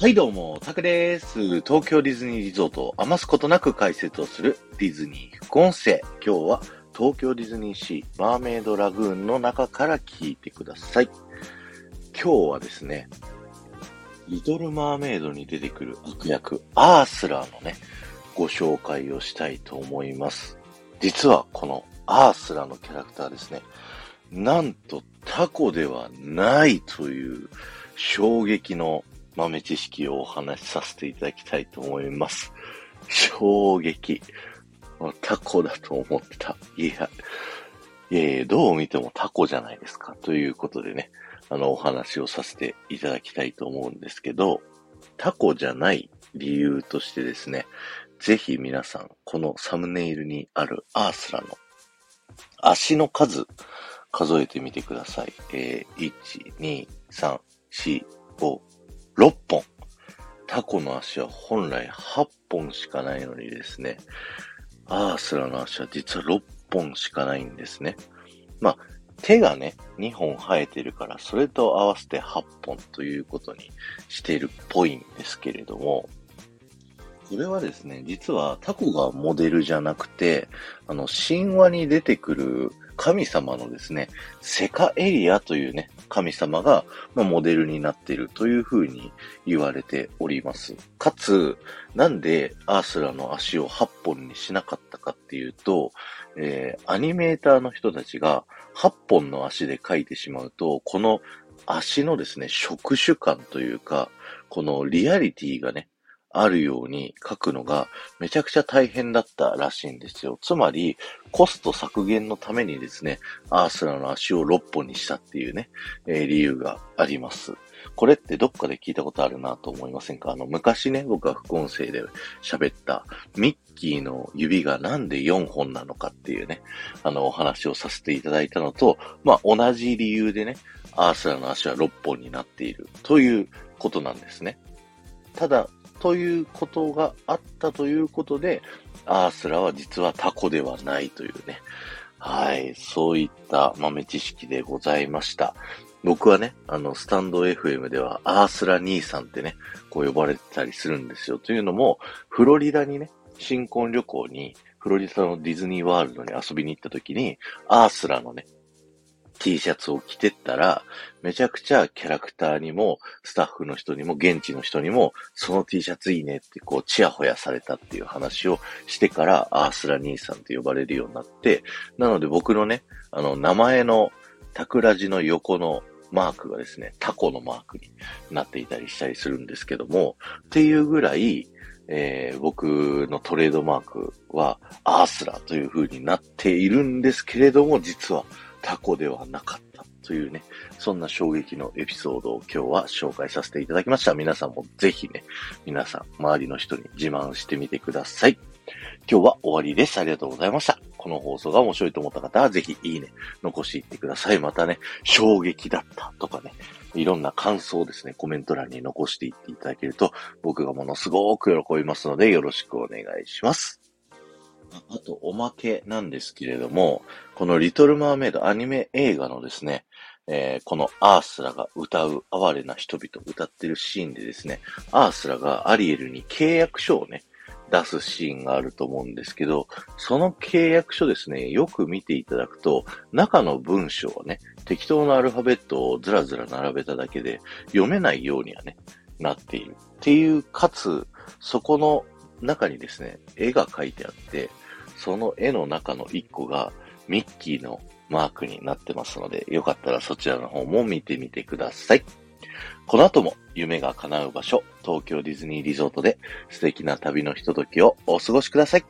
はいどうも、タクです。東京ディズニーリゾートを余すことなく解説をするディズニー副音声。今日は東京ディズニーシーマーメイドラグーンの中から聞いてください。今日はですね、リトルマーメイドに出てくる悪役、アースラーのね、ご紹介をしたいと思います。実はこのアースラーのキャラクターですね、なんとタコではないという衝撃の豆知識をお話しさせていただきたいと思います。衝撃。タコだと思ってた。いや、いやいや、どう見てもタコじゃないですか。ということでね、あの、お話をさせていただきたいと思うんですけど、タコじゃない理由としてですね、ぜひ皆さん、このサムネイルにあるアースラの足の数、数えてみてください。えー、1、2、3、4、5、6本。タコの足は本来8本しかないのにですね、アースラの足は実は6本しかないんですね。まあ、手がね、2本生えてるから、それと合わせて8本ということにしているっぽいんですけれども、これはですね、実はタコがモデルじゃなくて、あの、神話に出てくる神様のですね、セカエリアというね、神様が、ま、モデルになっているというふうに言われております。かつ、なんでアースラの足を8本にしなかったかっていうと、えー、アニメーターの人たちが8本の足で描いてしまうと、この足のですね、触手感というか、このリアリティがね、あるように書くのがめちゃくちゃ大変だったらしいんですよ。つまり、コスト削減のためにですね、アースラの足を6本にしたっていうね、えー、理由があります。これってどっかで聞いたことあるなと思いませんか？あの、昔ね、僕は副音声で喋ったミッキーの指がなんで4本なのかっていうね、あの、お話をさせていただいたのと、まあ、同じ理由でね、アースラの足は6本になっているということなんですね。ただ、ということがあったということで、アースラは実はタコではないというね。はい。そういった豆知識でございました。僕はね、あの、スタンド FM では、アースラ兄さんってね、こう呼ばれてたりするんですよ。というのも、フロリダにね、新婚旅行に、フロリダのディズニーワールドに遊びに行った時に、アースラのね、T シャツを着てったら、めちゃくちゃキャラクターにも、スタッフの人にも、現地の人にも、その T シャツいいねってこう、チヤホヤされたっていう話をしてから、アースラ兄さんって呼ばれるようになって、なので僕のね、あの、名前のタクラジの横のマークがですね、タコのマークになっていたりしたりするんですけども、っていうぐらい、えー、僕のトレードマークはアースラという風になっているんですけれども、実はタコではなかったというね、そんな衝撃のエピソードを今日は紹介させていただきました。皆さんもぜひね、皆さん、周りの人に自慢してみてください。今日は終わりです。ありがとうございました。この放送が面白いと思った方は、ぜひいいね、残していってください。またね、衝撃だったとかね、いろんな感想をですね、コメント欄に残していっていただけると、僕がものすごく喜びますので、よろしくお願いします。あと、おまけなんですけれども、このリトルマーメイドアニメ映画のですね、えー、このアースラが歌う哀れな人々歌ってるシーンでですね、アースラがアリエルに契約書をね、出すシーンがあると思うんですけど、その契約書ですね、よく見ていただくと、中の文章はね、適当なアルファベットをずらずら並べただけで読めないようにはね、なっている。っていう、かつ、そこの中にですね、絵が描いてあって、その絵の中の一個がミッキーのマークになってますので、よかったらそちらの方も見てみてください。この後も夢が叶う場所、東京ディズニーリゾートで素敵な旅のひとときをお過ごしください。